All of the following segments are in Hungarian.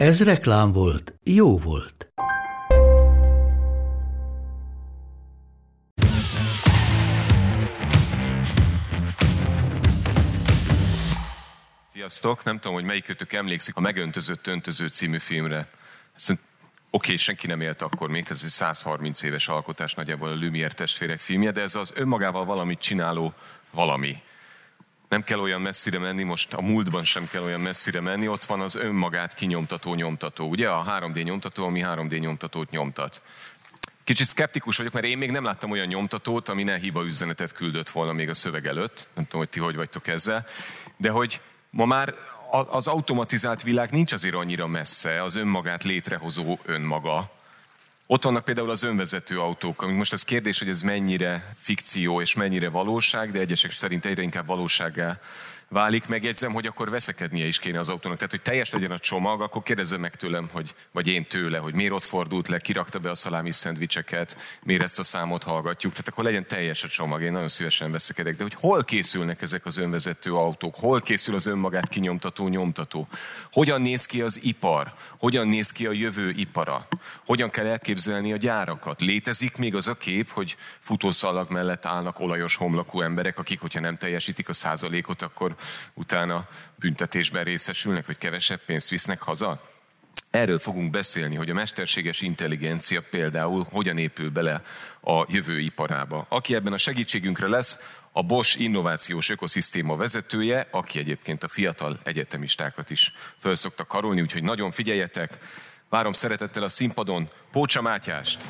Ez reklám volt, jó volt. Sziasztok! Nem tudom, hogy melyikőtök emlékszik a Megöntözött Öntöző című filmre. Oké, okay, senki nem élt akkor még, ez egy 130 éves alkotás nagyjából a Lumière testvérek filmje, de ez az önmagával valamit csináló valami. Nem kell olyan messzire menni, most a múltban sem kell olyan messzire menni, ott van az önmagát kinyomtató nyomtató, ugye a 3D nyomtató, ami 3D nyomtatót nyomtat. Kicsit szkeptikus vagyok, mert én még nem láttam olyan nyomtatót, ami ne hiba üzenetet küldött volna még a szöveg előtt. Nem tudom, hogy ti hogy vagytok ezzel. De hogy Ma már az automatizált világ nincs azért annyira messze, az önmagát létrehozó önmaga. Ott vannak például az önvezető autók, amik most az kérdés, hogy ez mennyire fikció és mennyire valóság, de egyesek szerint egyre inkább valósággá válik. Megjegyzem, hogy akkor veszekednie is kéne az autónak. Tehát, hogy teljes legyen a csomag, akkor kérdezze meg tőlem, hogy, vagy én tőle, hogy miért ott fordult le, kirakta be a szalámi szendvicseket, miért ezt a számot hallgatjuk. Tehát akkor legyen teljes a csomag, én nagyon szívesen veszekedek. De hogy hol készülnek ezek az önvezető autók? Hol készül az önmagát kinyomtató nyomtató? Hogyan néz ki az ipar? Hogyan néz ki a jövő ipara? Hogyan kell elképzelni a gyárakat? Létezik még az a kép, hogy futószalag mellett állnak olajos homlokú emberek, akik, hogyha nem teljesítik a százalékot, akkor utána büntetésben részesülnek, vagy kevesebb pénzt visznek haza? Erről fogunk beszélni, hogy a mesterséges intelligencia például hogyan épül bele a jövő iparába. Aki ebben a segítségünkre lesz, a Bosch innovációs ökoszisztéma vezetője, aki egyébként a fiatal egyetemistákat is föl szokta karolni, úgyhogy nagyon figyeljetek. Várom szeretettel a színpadon Pócsa Mátyást.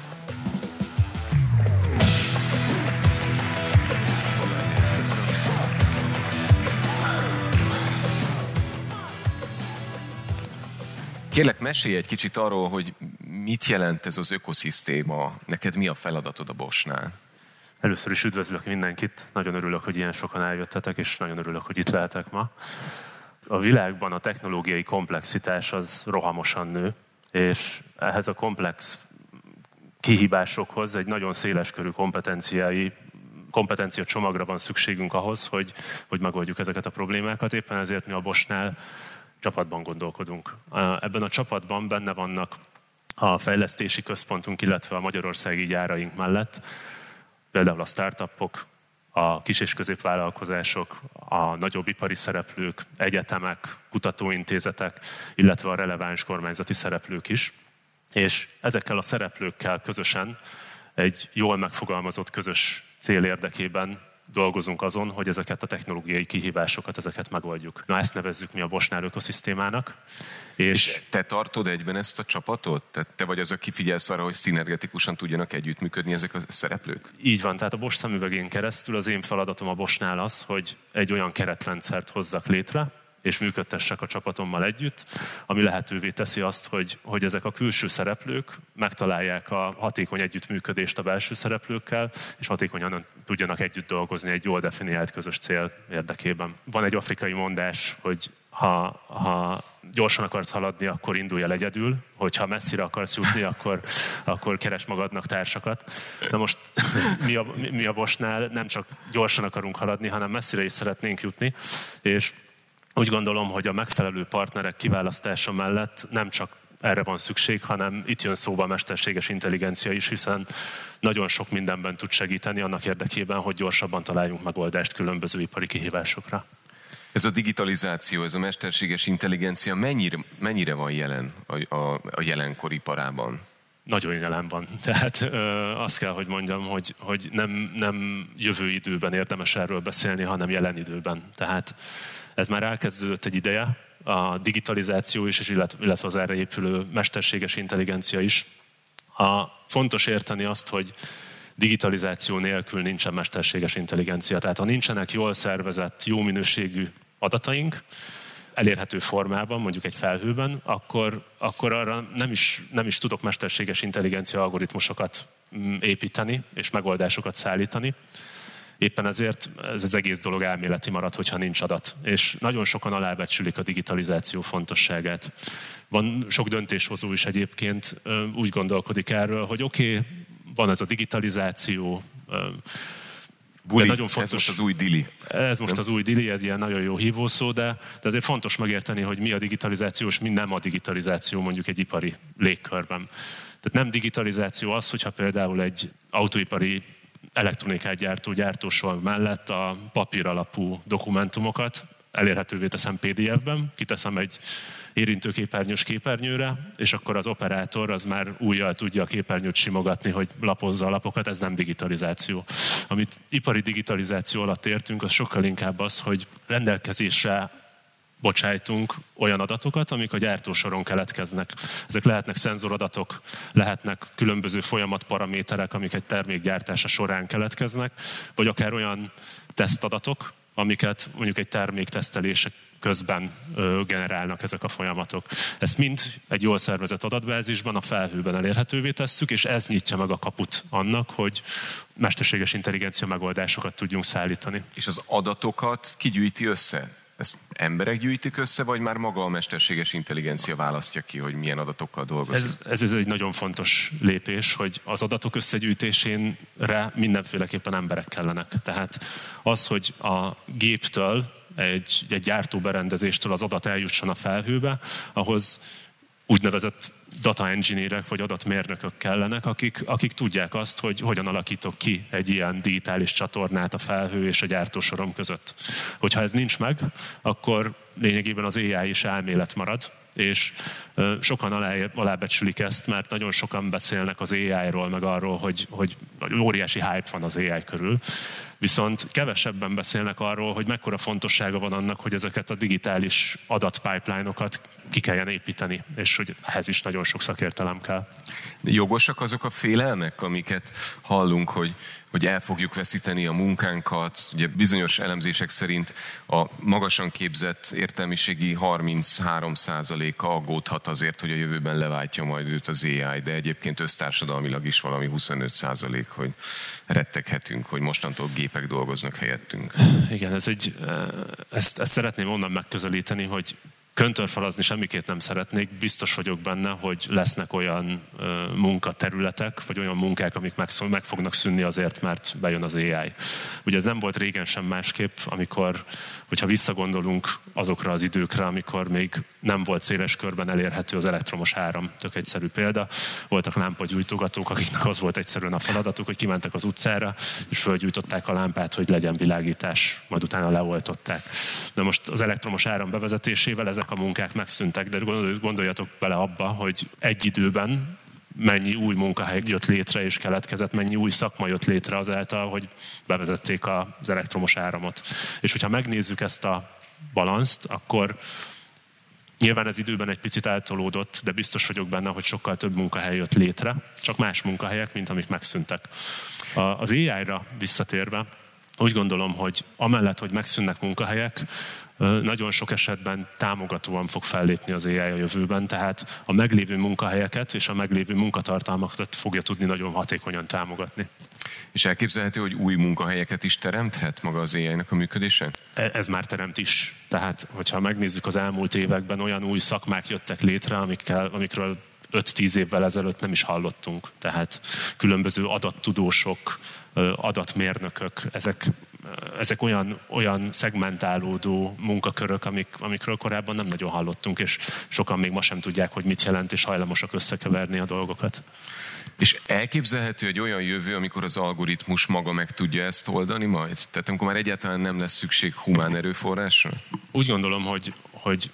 Kérlek, mesélj egy kicsit arról, hogy mit jelent ez az ökoszisztéma, neked mi a feladatod a Bosnál? Először is üdvözlök mindenkit, nagyon örülök, hogy ilyen sokan eljöttetek, és nagyon örülök, hogy itt lehetek ma. A világban a technológiai komplexitás az rohamosan nő, és ehhez a komplex kihívásokhoz egy nagyon széleskörű kompetenciái kompetencia csomagra van szükségünk ahhoz, hogy, hogy megoldjuk ezeket a problémákat. Éppen ezért mi a Bosnál csapatban gondolkodunk. Ebben a csapatban benne vannak a fejlesztési központunk, illetve a magyarországi gyáraink mellett, például a startupok, a kis- és középvállalkozások, a nagyobb ipari szereplők, egyetemek, kutatóintézetek, illetve a releváns kormányzati szereplők is. És ezekkel a szereplőkkel közösen egy jól megfogalmazott közös cél érdekében dolgozunk azon, hogy ezeket a technológiai kihívásokat, ezeket megoldjuk. Na ezt nevezzük mi a Bosnál ökoszisztémának. És, és te tartod egyben ezt a csapatot? Tehát te vagy az, aki figyelsz arra, hogy szinergetikusan tudjanak együttműködni ezek a szereplők? Így van, tehát a Bosch szemüvegén keresztül az én feladatom a Bosnál az, hogy egy olyan keretrendszert hozzak létre, és működtessek a csapatommal együtt, ami lehetővé teszi azt, hogy, hogy ezek a külső szereplők megtalálják a hatékony együttműködést a belső szereplőkkel, és hatékonyan tudjanak együtt dolgozni egy jól definiált közös cél érdekében. Van egy afrikai mondás, hogy ha, ha gyorsan akarsz haladni, akkor indulj el egyedül, hogyha messzire akarsz jutni, akkor, akkor keres magadnak társakat. Na most mi a, mi a Bosnál nem csak gyorsan akarunk haladni, hanem messzire is szeretnénk jutni, és úgy gondolom, hogy a megfelelő partnerek kiválasztása mellett nem csak erre van szükség, hanem itt jön szóba a mesterséges intelligencia is, hiszen nagyon sok mindenben tud segíteni annak érdekében, hogy gyorsabban találjunk megoldást különböző ipari kihívásokra. Ez a digitalizáció, ez a mesterséges intelligencia mennyire, mennyire van jelen a, a, a jelenkori iparában? Nagyon jelen van. Tehát ö, azt kell, hogy mondjam, hogy, hogy nem, nem jövő időben érdemes erről beszélni, hanem jelen időben. Tehát ez már elkezdődött egy ideje, a digitalizáció is, illetve az erre épülő mesterséges intelligencia is. A, fontos érteni azt, hogy digitalizáció nélkül nincsen mesterséges intelligencia. Tehát ha nincsenek jól szervezett, jó minőségű adataink, elérhető formában, mondjuk egy felhőben, akkor, akkor arra nem is, nem is tudok mesterséges intelligencia algoritmusokat mm, építeni és megoldásokat szállítani. Éppen ezért ez az egész dolog elméleti marad, hogyha nincs adat. És nagyon sokan alábecsülik a digitalizáció fontosságát. Van sok döntéshozó is egyébként úgy gondolkodik erről, hogy oké, okay, van ez a digitalizáció, Buli, de nagyon fontos, ez most az új dili. Ez most az új dili, egy ilyen nagyon jó hívószó, de, de azért fontos megérteni, hogy mi a digitalizáció, és mi nem a digitalizáció mondjuk egy ipari légkörben. Tehát nem digitalizáció az, hogyha például egy autóipari elektronikát gyártó gyártósor mellett a papír alapú dokumentumokat elérhetővé teszem PDF-ben, kiteszem egy érintőképernyős képernyőre, és akkor az operátor az már újjal tudja a képernyőt simogatni, hogy lapozza a lapokat, ez nem digitalizáció. Amit ipari digitalizáció alatt értünk, az sokkal inkább az, hogy rendelkezésre bocsájtunk olyan adatokat, amik a gyártósoron keletkeznek. Ezek lehetnek szenzoradatok, lehetnek különböző folyamatparaméterek, amik egy termék gyártása során keletkeznek, vagy akár olyan tesztadatok, amiket mondjuk egy termék tesztelése közben generálnak ezek a folyamatok. Ezt mind egy jól szervezett adatbázisban, a felhőben elérhetővé tesszük, és ez nyitja meg a kaput annak, hogy mesterséges intelligencia megoldásokat tudjunk szállítani. És az adatokat kigyűjti össze? Ezt emberek gyűjtik össze, vagy már maga a mesterséges intelligencia választja ki, hogy milyen adatokkal dolgozik? Ez, ez, egy nagyon fontos lépés, hogy az adatok összegyűjtésére mindenféleképpen emberek kellenek. Tehát az, hogy a géptől, egy, egy gyártóberendezéstől az adat eljusson a felhőbe, ahhoz úgynevezett data engineerek vagy adatmérnökök kellenek, akik, akik tudják azt, hogy hogyan alakítok ki egy ilyen digitális csatornát a felhő és a gyártósorom között. Hogyha ez nincs meg, akkor lényegében az AI is elmélet marad, és sokan alá, alábecsülik ezt, mert nagyon sokan beszélnek az AI-ról, meg arról, hogy, hogy óriási hype van az AI körül. Viszont kevesebben beszélnek arról, hogy mekkora fontossága van annak, hogy ezeket a digitális adatpipeline-okat ki kelljen építeni, és hogy ehhez is nagyon sok szakértelem kell. Jogosak azok a félelmek, amiket hallunk, hogy, hogy el fogjuk veszíteni a munkánkat. Ugye bizonyos elemzések szerint a magasan képzett értelmiségi 33%-a aggódhat azért, hogy a jövőben leváltja majd őt az AI, de egyébként össztársadalmilag is valami 25% hogy retteghetünk, hogy mostantól gépek dolgoznak helyettünk. Igen, ez egy, ezt, ezt szeretném onnan megközelíteni, hogy köntörfalazni semmiképp nem szeretnék, biztos vagyok benne, hogy lesznek olyan munkaterületek, vagy olyan munkák, amik meg, meg fognak szűnni azért, mert bejön az AI. Ugye ez nem volt régen sem másképp, amikor, hogyha visszagondolunk azokra az időkre, amikor még nem volt széles körben elérhető az elektromos áram. Tök egyszerű példa. Voltak lámpagyújtogatók, akiknek az volt egyszerűen a feladatuk, hogy kimentek az utcára, és fölgyújtották a lámpát, hogy legyen világítás, majd utána leoltották. De most az elektromos áram bevezetésével ezek a munkák megszűntek, de gondoljatok bele abba, hogy egy időben mennyi új munkahely jött létre és keletkezett, mennyi új szakma jött létre azáltal, hogy bevezették az elektromos áramot. És hogyha megnézzük ezt a balanszt, akkor Nyilván ez időben egy picit eltolódott, de biztos vagyok benne, hogy sokkal több munkahely jött létre, csak más munkahelyek, mint amik megszűntek. Az AI-ra visszatérve, úgy gondolom, hogy amellett, hogy megszűnnek munkahelyek, nagyon sok esetben támogatóan fog fellépni az AI a jövőben, tehát a meglévő munkahelyeket és a meglévő munkatartalmakat fogja tudni nagyon hatékonyan támogatni. És elképzelhető, hogy új munkahelyeket is teremthet maga az ai a működése? E, ez már teremt is. Tehát, hogyha megnézzük az elmúlt években, olyan új szakmák jöttek létre, amikkel, amikről 5-10 évvel ezelőtt nem is hallottunk. Tehát különböző adattudósok, adatmérnökök, ezek ezek olyan, olyan szegmentálódó munkakörök, amik, amikről korábban nem nagyon hallottunk, és sokan még ma sem tudják, hogy mit jelent, és hajlamosak összekeverni a dolgokat. És elképzelhető egy olyan jövő, amikor az algoritmus maga meg tudja ezt oldani majd? Tehát amikor már egyáltalán nem lesz szükség humán erőforrásra? Úgy gondolom, hogy, hogy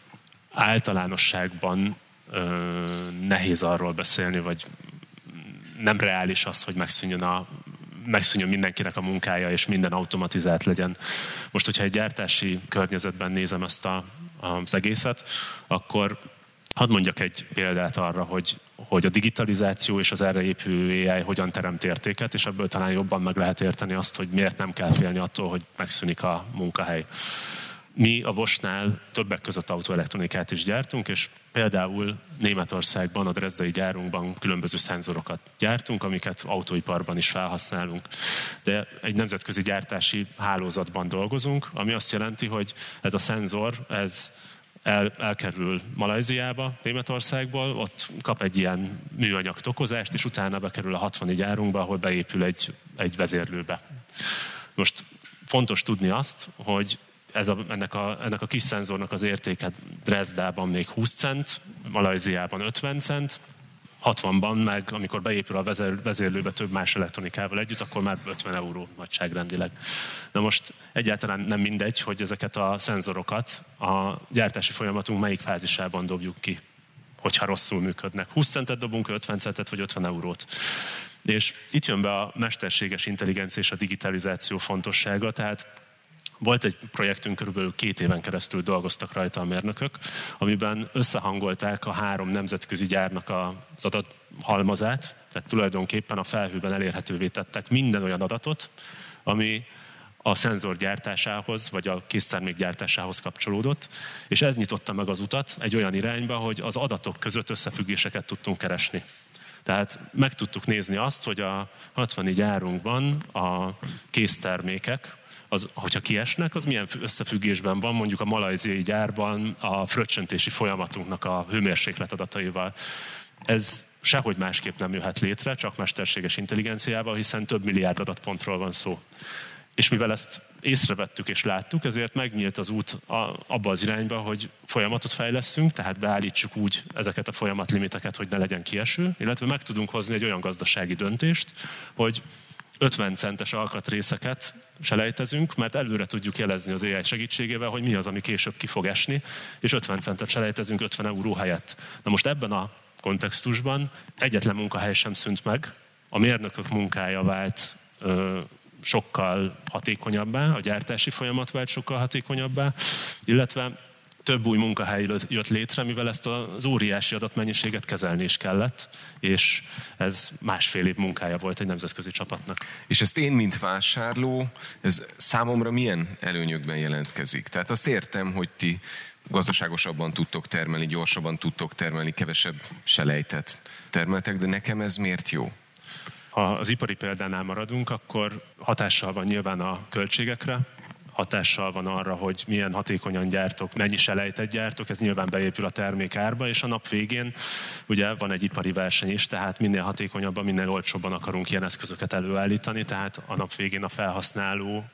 általánosságban ö, nehéz arról beszélni, vagy nem reális az, hogy megszűnjön a megszűnjön mindenkinek a munkája, és minden automatizált legyen. Most, hogyha egy gyártási környezetben nézem ezt a, az egészet, akkor hadd mondjak egy példát arra, hogy, hogy a digitalizáció és az erre épülő AI hogyan teremt értéket, és ebből talán jobban meg lehet érteni azt, hogy miért nem kell félni attól, hogy megszűnik a munkahely. Mi a Bosnál többek között autoelektronikát is gyártunk, és például Németországban, a Dresdai gyárunkban különböző szenzorokat gyártunk, amiket autóiparban is felhasználunk. De egy nemzetközi gyártási hálózatban dolgozunk, ami azt jelenti, hogy ez a szenzor, ez el, elkerül Malajziába, Németországból, ott kap egy ilyen műanyag tokozást, és utána bekerül a 60 gyárunkba, ahol beépül egy, egy vezérlőbe. Most fontos tudni azt, hogy ez a, ennek, a, ennek a kis szenzornak az értéke Dresdában még 20 cent, Malajziában 50 cent, 60-ban meg, amikor beépül a vezér, vezérlőbe több más elektronikával együtt, akkor már 50 euró nagyságrendileg. Na most egyáltalán nem mindegy, hogy ezeket a szenzorokat a gyártási folyamatunk melyik fázisában dobjuk ki, hogyha rosszul működnek. 20 centet dobunk, 50 centet vagy 50 eurót. És itt jön be a mesterséges intelligencia és a digitalizáció fontossága, tehát volt egy projektünk, körülbelül két éven keresztül dolgoztak rajta a mérnökök, amiben összehangolták a három nemzetközi gyárnak az adathalmazát, tehát tulajdonképpen a felhőben elérhetővé tettek minden olyan adatot, ami a szenzor gyártásához, vagy a késztermék gyártásához kapcsolódott, és ez nyitotta meg az utat egy olyan irányba, hogy az adatok között összefüggéseket tudtunk keresni. Tehát meg tudtuk nézni azt, hogy a 64 árunkban a késztermékek, az, hogyha kiesnek, az milyen összefüggésben van mondjuk a malajziai gyárban a fröccsentési folyamatunknak a hőmérséklet adataival. Ez sehogy másképp nem jöhet létre, csak mesterséges intelligenciával, hiszen több milliárd adatpontról van szó. És mivel ezt észrevettük és láttuk, ezért megnyílt az út abba az irányba, hogy folyamatot fejleszünk, tehát beállítsuk úgy ezeket a folyamatlimiteket, hogy ne legyen kieső, illetve meg tudunk hozni egy olyan gazdasági döntést, hogy 50 centes alkatrészeket selejtezünk, mert előre tudjuk jelezni az AI segítségével, hogy mi az, ami később ki fog esni, és 50 centet selejtezünk 50 euró helyett. Na most ebben a kontextusban egyetlen munkahely sem szűnt meg, a mérnökök munkája vált ö, sokkal hatékonyabbá, a gyártási folyamat vált sokkal hatékonyabbá, illetve több új munkahely jött létre, mivel ezt az óriási adatmennyiséget kezelni is kellett, és ez másfél év munkája volt egy nemzetközi csapatnak. És ezt én, mint vásárló, ez számomra milyen előnyökben jelentkezik? Tehát azt értem, hogy ti gazdaságosabban tudtok termelni, gyorsabban tudtok termelni, kevesebb selejtet termeltek, de nekem ez miért jó? Ha az ipari példánál maradunk, akkor hatással van nyilván a költségekre, hatással van arra, hogy milyen hatékonyan gyártok, mennyi selejtet gyártok, ez nyilván beépül a termék árba, és a nap végén ugye van egy ipari verseny is, tehát minél hatékonyabban, minél olcsóbban akarunk ilyen eszközöket előállítani, tehát a nap végén a felhasználó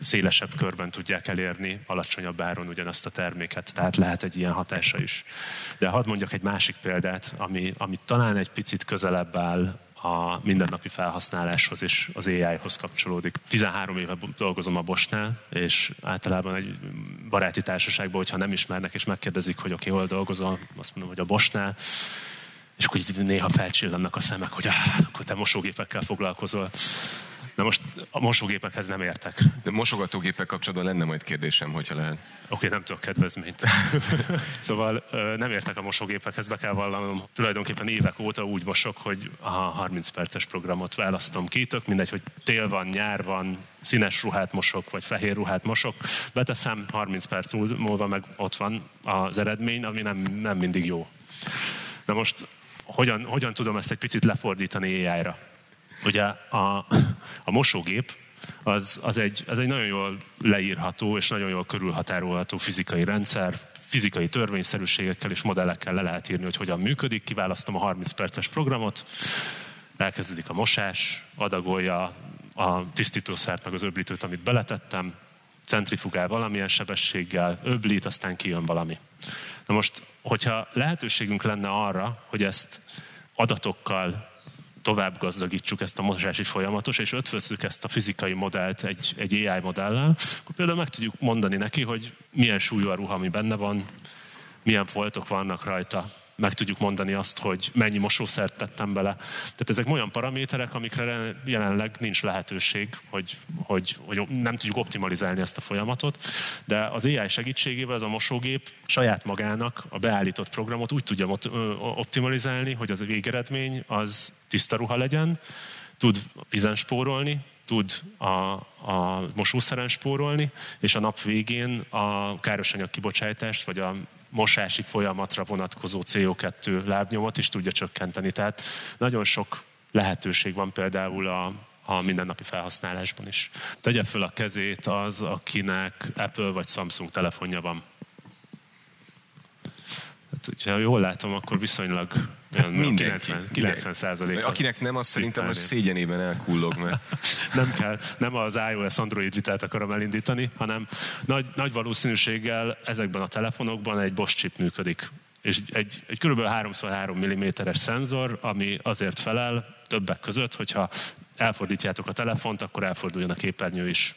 szélesebb körben tudják elérni alacsonyabb áron ugyanazt a terméket, tehát lehet egy ilyen hatása is. De hadd mondjak egy másik példát, ami, ami talán egy picit közelebb áll a mindennapi felhasználáshoz és az AI-hoz kapcsolódik. 13 éve dolgozom a Bosnál, és általában egy baráti társaságban, hogyha nem ismernek és megkérdezik, hogy oké, okay, hol dolgozom, azt mondom, hogy a Bosnál, és akkor néha felcsillannak a szemek, hogy hát akkor te mosógépekkel foglalkozol. Na most a mosógépekhez nem értek. De mosogatógépek kapcsolatban lenne majd kérdésem, hogyha lehet. Oké, okay, nem tudok kedvezményt. szóval nem értek a mosógépekhez, be kell vallanom. Tulajdonképpen évek óta úgy mosok, hogy a 30 perces programot választom ki, tök mindegy, hogy tél van, nyár van, színes ruhát mosok, vagy fehér ruhát mosok, beteszem, 30 perc múlva meg ott van az eredmény, ami nem, nem mindig jó. Na most hogyan, hogyan tudom ezt egy picit lefordítani AI-ra? Ugye a, a mosógép az, az, egy, az egy nagyon jól leírható és nagyon jól körülhatárolható fizikai rendszer, fizikai törvényszerűségekkel és modellekkel le lehet írni, hogy hogyan működik. Kiválasztom a 30 perces programot, elkezdődik a mosás, adagolja a tisztítószert meg az öblítőt, amit beletettem, centrifugál valamilyen sebességgel, öblít, aztán kijön valami. Na most, hogyha lehetőségünk lenne arra, hogy ezt adatokkal tovább gazdagítsuk ezt a mozási folyamatos, és ötvözzük ezt a fizikai modellt egy, egy AI modellel, akkor például meg tudjuk mondani neki, hogy milyen súlyú a ruha, ami benne van, milyen foltok vannak rajta, meg tudjuk mondani azt, hogy mennyi mosószert tettem bele. Tehát ezek olyan paraméterek, amikre jelenleg nincs lehetőség, hogy, hogy, hogy nem tudjuk optimalizálni ezt a folyamatot, de az AI segítségével ez a mosógép saját magának a beállított programot úgy tudja optimalizálni, hogy az a végeredmény az tiszta ruha legyen, tud vizen spórolni, tud a, a mosószeren spórolni, és a nap végén a károsanyag kibocsátást, vagy a mosási folyamatra vonatkozó CO2 lábnyomot is tudja csökkenteni. Tehát nagyon sok lehetőség van például a, a mindennapi felhasználásban is. Tegye föl a kezét az, akinek Apple vagy Samsung telefonja van. Hát, ha jól látom, akkor viszonylag olyan Mindenki. 90, 90 százalék. Akinek nem, az szerintem most szégyenében elkullog, mert... nem kell, nem az iOS Android vitát akarom elindítani, hanem nagy, nagy valószínűséggel ezekben a telefonokban egy Bosch chip működik. És egy, egy kb. 3x3 mm-es szenzor, ami azért felel többek között, hogyha elfordítjátok a telefont, akkor elforduljon a képernyő is.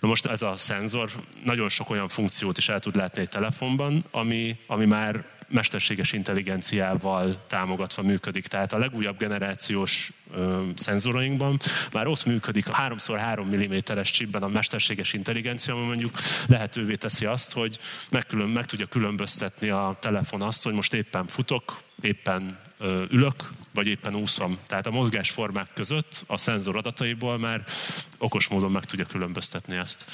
Na most ez a szenzor nagyon sok olyan funkciót is el tud látni egy telefonban, ami, ami már mesterséges intelligenciával támogatva működik. Tehát a legújabb generációs ö, szenzorainkban már ott működik a 3x3 mm-es chipben a mesterséges intelligencia, ami mondjuk lehetővé teszi azt, hogy megkülön, meg tudja különböztetni a telefon azt, hogy most éppen futok, éppen ülök, vagy éppen úszom. Tehát a mozgásformák között a szenzor adataiból már okos módon meg tudja különböztetni ezt.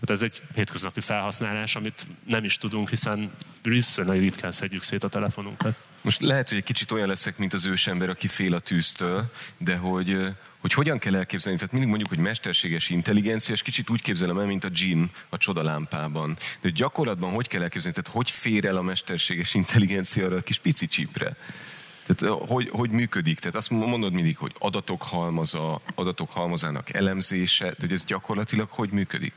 Tehát ez egy hétköznapi felhasználás, amit nem is tudunk, hiszen viszonylag ritkán szedjük szét a telefonunkat. Most lehet, hogy egy kicsit olyan leszek, mint az ősember, aki fél a tűztől, de hogy, hogy hogyan kell elképzelni, tehát mindig mondjuk, hogy mesterséges intelligencia, és kicsit úgy képzelem el, mint a Jim a csodalámpában. De gyakorlatban hogy kell elképzelni, tehát hogy fér el a mesterséges intelligencia arra a kis pici csípre? Tehát hogy, hogy működik? Tehát azt mondod mindig, hogy adatok halmaza, adatok halmazának elemzése, de hogy ez gyakorlatilag hogy működik?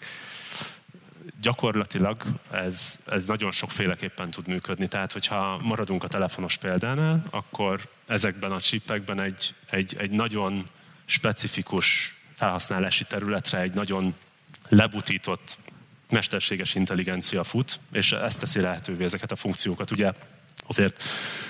gyakorlatilag ez, ez nagyon sokféleképpen tud működni. Tehát, hogyha maradunk a telefonos példánál, akkor ezekben a csipekben egy, egy, egy nagyon specifikus felhasználási területre egy nagyon lebutított mesterséges intelligencia fut, és ezt teszi lehetővé ezeket a funkciókat. Ugye azért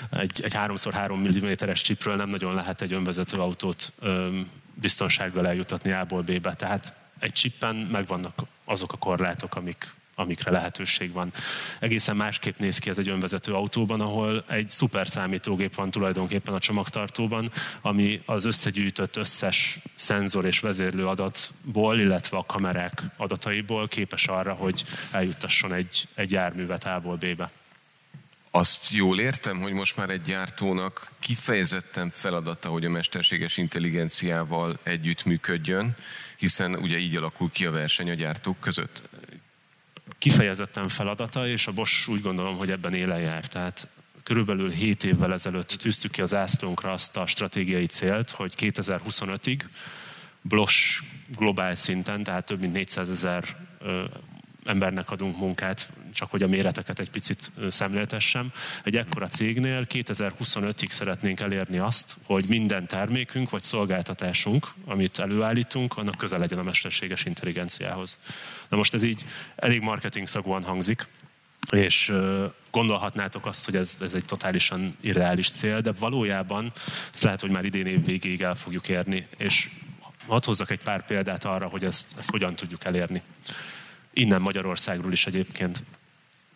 egy, egy 3x3 mm-es csipről nem nagyon lehet egy önvezető autót öm, biztonsággal eljutatni A-ból B-be. Tehát egy csippen megvannak azok a korlátok, amik, amikre lehetőség van. Egészen másképp néz ki ez egy önvezető autóban, ahol egy szuper számítógép van tulajdonképpen a csomagtartóban, ami az összegyűjtött összes szenzor és vezérlő adatból, illetve a kamerák adataiból képes arra, hogy eljuttasson egy, egy járművet A-ból B-be. Azt jól értem, hogy most már egy gyártónak kifejezetten feladata, hogy a mesterséges intelligenciával együttműködjön, hiszen ugye így alakul ki a verseny a gyártók között. Kifejezetten feladata, és a Bosch úgy gondolom, hogy ebben élen jár. Tehát körülbelül 7 évvel ezelőtt tűztük ki az ászlónkra azt a stratégiai célt, hogy 2025-ig Bosch globál szinten, tehát több mint 400 ezer embernek adunk munkát, csak hogy a méreteket egy picit szemléltessem. Egy ekkora cégnél 2025-ig szeretnénk elérni azt, hogy minden termékünk vagy szolgáltatásunk, amit előállítunk, annak közel legyen a mesterséges intelligenciához. Na most ez így elég marketing szagúan hangzik, és gondolhatnátok azt, hogy ez, ez egy totálisan irreális cél, de valójában ez lehet, hogy már idén év végéig el fogjuk érni, és hadd hozzak egy pár példát arra, hogy ezt, ezt hogyan tudjuk elérni innen Magyarországról is egyébként.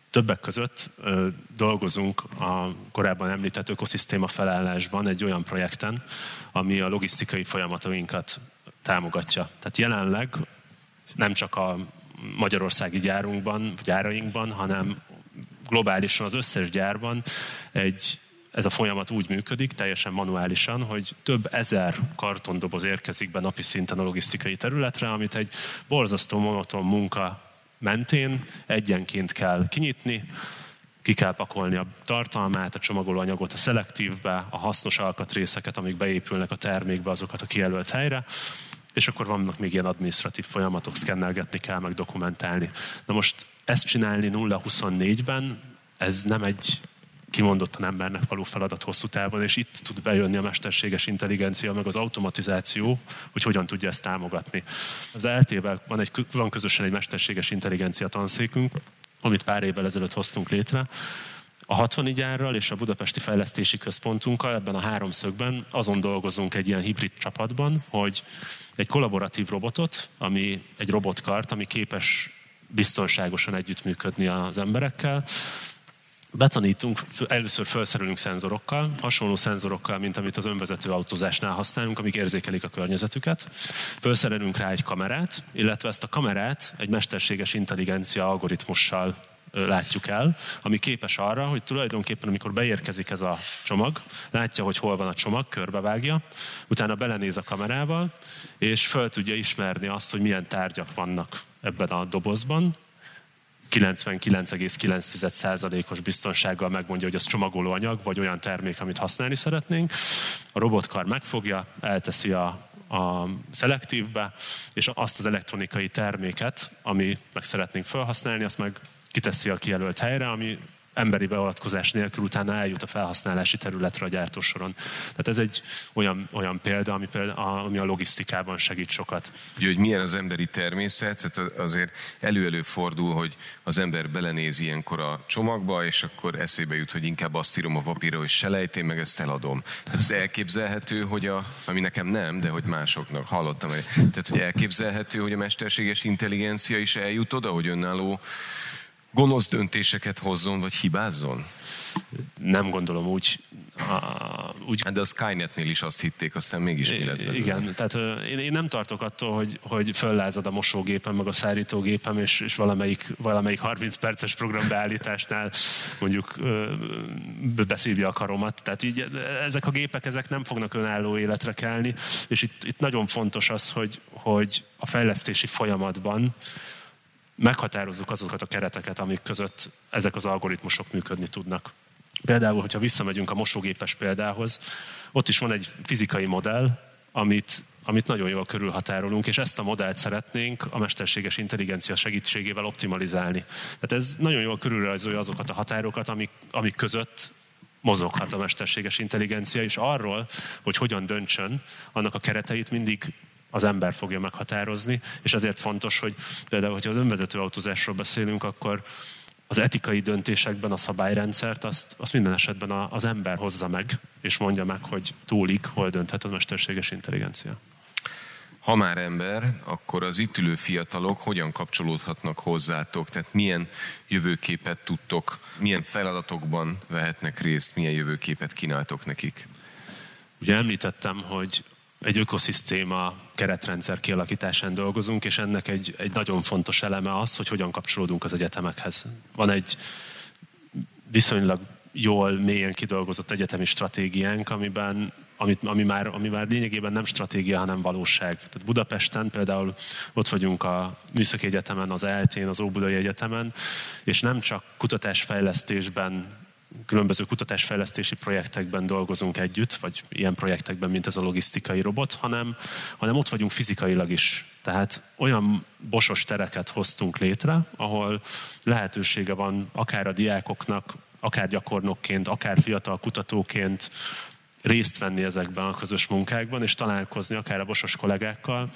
Többek között ö, dolgozunk a korábban említett ökoszisztéma felállásban egy olyan projekten, ami a logisztikai folyamatainkat támogatja. Tehát jelenleg nem csak a magyarországi gyárunkban, gyárainkban, hanem globálisan az összes gyárban egy, ez a folyamat úgy működik, teljesen manuálisan, hogy több ezer kartondoboz érkezik be napi szinten a logisztikai területre, amit egy borzasztó monoton munka mentén egyenként kell kinyitni, ki kell pakolni a tartalmát, a csomagolóanyagot a szelektívbe, a hasznos alkatrészeket, amik beépülnek a termékbe, azokat a kijelölt helyre, és akkor vannak még ilyen administratív folyamatok, szkennelgetni kell, meg dokumentálni. Na most ezt csinálni 0-24-ben, ez nem egy kimondottan embernek való feladat hosszú távon, és itt tud bejönni a mesterséges intelligencia, meg az automatizáció, hogy hogyan tudja ezt támogatni. Az LT-vel van, egy, van közösen egy mesterséges intelligencia tanszékünk, amit pár évvel ezelőtt hoztunk létre, a 60 gyárral és a Budapesti Fejlesztési Központunkkal ebben a háromszögben azon dolgozunk egy ilyen hibrid csapatban, hogy egy kollaboratív robotot, ami egy robotkart, ami képes biztonságosan együttműködni az emberekkel, betanítunk, először felszerelünk szenzorokkal, hasonló szenzorokkal, mint amit az önvezető autózásnál használunk, amik érzékelik a környezetüket. Felszerelünk rá egy kamerát, illetve ezt a kamerát egy mesterséges intelligencia algoritmussal látjuk el, ami képes arra, hogy tulajdonképpen amikor beérkezik ez a csomag, látja, hogy hol van a csomag, körbevágja, utána belenéz a kamerával, és föl tudja ismerni azt, hogy milyen tárgyak vannak ebben a dobozban, 99,9%-os biztonsággal megmondja, hogy az csomagolóanyag, vagy olyan termék, amit használni szeretnénk. A robotkar megfogja, elteszi a, a szelektívbe, és azt az elektronikai terméket, ami meg szeretnénk felhasználni, azt meg kiteszi a kijelölt helyre, ami emberi beavatkozás nélkül utána eljut a felhasználási területre a gyártósoron. Tehát ez egy olyan, olyan példa, ami, példa, ami a logisztikában segít sokat. Ugye, hogy milyen az emberi természet, tehát azért elő-elő fordul, hogy az ember belenéz ilyenkor a csomagba, és akkor eszébe jut, hogy inkább azt írom a papírra, hogy selejtén, meg ezt eladom. Tehát ez elképzelhető, hogy a, ami nekem nem, de hogy másoknak hallottam, tehát hogy elképzelhető, hogy a mesterséges intelligencia is eljut oda, hogy önálló gonosz döntéseket hozzon, vagy hibázzon? Nem gondolom úgy. A, úgy... Hát de a Skynetnél is azt hitték, aztán mégis életben. Igen, tehát én, én nem tartok attól, hogy, hogy föllázad a mosógépem, meg a szárítógépem, és, és valamelyik, valamelyik 30 perces programbeállításnál mondjuk beszívja a karomat. Tehát így, ezek a gépek ezek nem fognak önálló életre kelni, és itt, itt nagyon fontos az, hogy, hogy a fejlesztési folyamatban meghatározzuk azokat a kereteket, amik között ezek az algoritmusok működni tudnak. Például, hogyha visszamegyünk a mosógépes példához, ott is van egy fizikai modell, amit, amit nagyon jól körülhatárolunk, és ezt a modellt szeretnénk a mesterséges intelligencia segítségével optimalizálni. Tehát ez nagyon jól körülrajzolja azokat a határokat, amik, amik között mozoghat a mesterséges intelligencia, és arról, hogy hogyan döntsön, annak a kereteit mindig az ember fogja meghatározni, és ezért fontos, hogy például, hogyha az önvezető autózásról beszélünk, akkor az etikai döntésekben a szabályrendszert azt, azt minden esetben az ember hozza meg, és mondja meg, hogy túlik, hol dönthet a mesterséges intelligencia. Ha már ember, akkor az itt ülő fiatalok hogyan kapcsolódhatnak hozzátok? Tehát milyen jövőképet tudtok, milyen feladatokban vehetnek részt, milyen jövőképet kínáltok nekik? Ugye említettem, hogy egy ökoszisztéma keretrendszer kialakításán dolgozunk, és ennek egy, egy nagyon fontos eleme az, hogy hogyan kapcsolódunk az egyetemekhez. Van egy viszonylag jól, mélyen kidolgozott egyetemi stratégiánk, amiben amit, ami, már, ami már lényegében nem stratégia, hanem valóság. Tehát Budapesten például ott vagyunk a Műszaki Egyetemen, az ELTén, az Óbudai Egyetemen, és nem csak kutatásfejlesztésben különböző kutatásfejlesztési projektekben dolgozunk együtt, vagy ilyen projektekben, mint ez a logisztikai robot, hanem, hanem ott vagyunk fizikailag is. Tehát olyan bosos tereket hoztunk létre, ahol lehetősége van akár a diákoknak, akár gyakornokként, akár fiatal kutatóként részt venni ezekben a közös munkákban, és találkozni akár a bosos kollégákkal,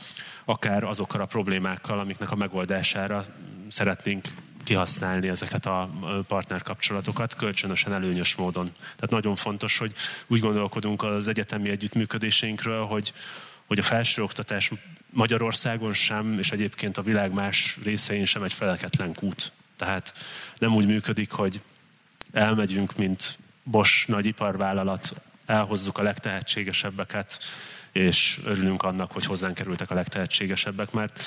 akár azokkal a problémákkal, amiknek a megoldására szeretnénk kihasználni ezeket a partnerkapcsolatokat kölcsönösen előnyös módon. Tehát nagyon fontos, hogy úgy gondolkodunk az egyetemi együttműködéseinkről, hogy, hogy a felsőoktatás Magyarországon sem, és egyébként a világ más részein sem egy feleketlen kút. Tehát nem úgy működik, hogy elmegyünk, mint Bosch nagyiparvállalat, elhozzuk a legtehetségesebbeket, és örülünk annak, hogy hozzánk kerültek a legtehetségesebbek, mert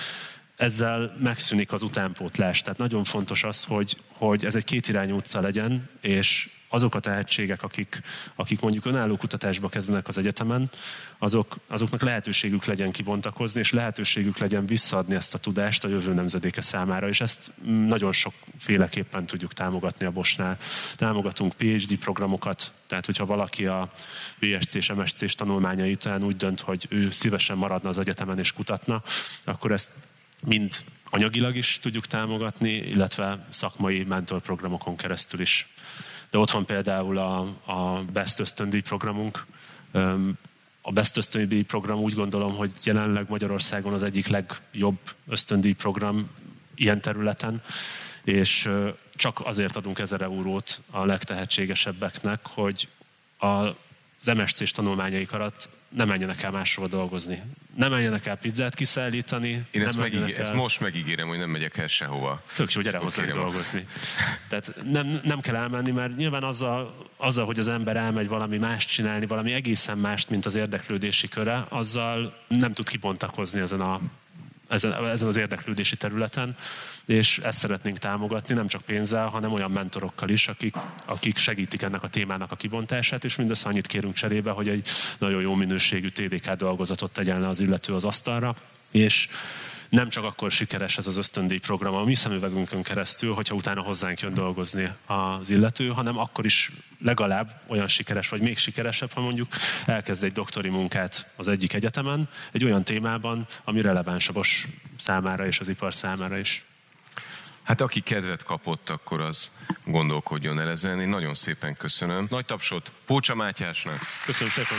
ezzel megszűnik az utánpótlás. Tehát nagyon fontos az, hogy, hogy ez egy kétirányú utca legyen, és azok a tehetségek, akik, akik mondjuk önálló kutatásba kezdenek az egyetemen, azok, azoknak lehetőségük legyen kibontakozni, és lehetőségük legyen visszaadni ezt a tudást a jövő nemzedéke számára, és ezt nagyon sokféleképpen tudjuk támogatni a Bosnál. Támogatunk PhD programokat, tehát hogyha valaki a BSC és MSC-s tanulmányai után úgy dönt, hogy ő szívesen maradna az egyetemen és kutatna, akkor ezt mind anyagilag is tudjuk támogatni, illetve szakmai mentorprogramokon keresztül is. De ott van például a, a Best Ösztöndíj programunk. A Best Ösztöndíj program úgy gondolom, hogy jelenleg Magyarországon az egyik legjobb ösztöndíj program ilyen területen, és csak azért adunk ezer eurót a legtehetségesebbeknek, hogy az MSC-s tanulmányaik alatt nem menjenek el máshova dolgozni. Nem menjenek el pizzát kiszállítani. Én ezt, nem ezt el... most megígérem, hogy nem megyek el sehova. Tök jó, gyere hozzánk dolgozni. Tehát nem, nem kell elmenni, mert nyilván azzal, azzal, hogy az ember elmegy valami mást csinálni, valami egészen mást, mint az érdeklődési köre, azzal nem tud kibontakozni ezen a ezen, ezen az érdeklődési területen, és ezt szeretnénk támogatni, nem csak pénzzel, hanem olyan mentorokkal is, akik, akik segítik ennek a témának a kibontását, és mindössze annyit kérünk cserébe, hogy egy nagyon jó minőségű TDK dolgozatot tegyen le az illető az asztalra, és nem csak akkor sikeres ez az ösztöndíj program a mi szemüvegünkön keresztül, hogyha utána hozzánk jön dolgozni az illető, hanem akkor is legalább olyan sikeres, vagy még sikeresebb, ha mondjuk elkezd egy doktori munkát az egyik egyetemen, egy olyan témában, ami releváns a Bosch számára és az ipar számára is. Hát aki kedvet kapott, akkor az gondolkodjon el ezen. Én nagyon szépen köszönöm. Nagy tapsot Pócsa Mátyásnak. Köszönöm szépen!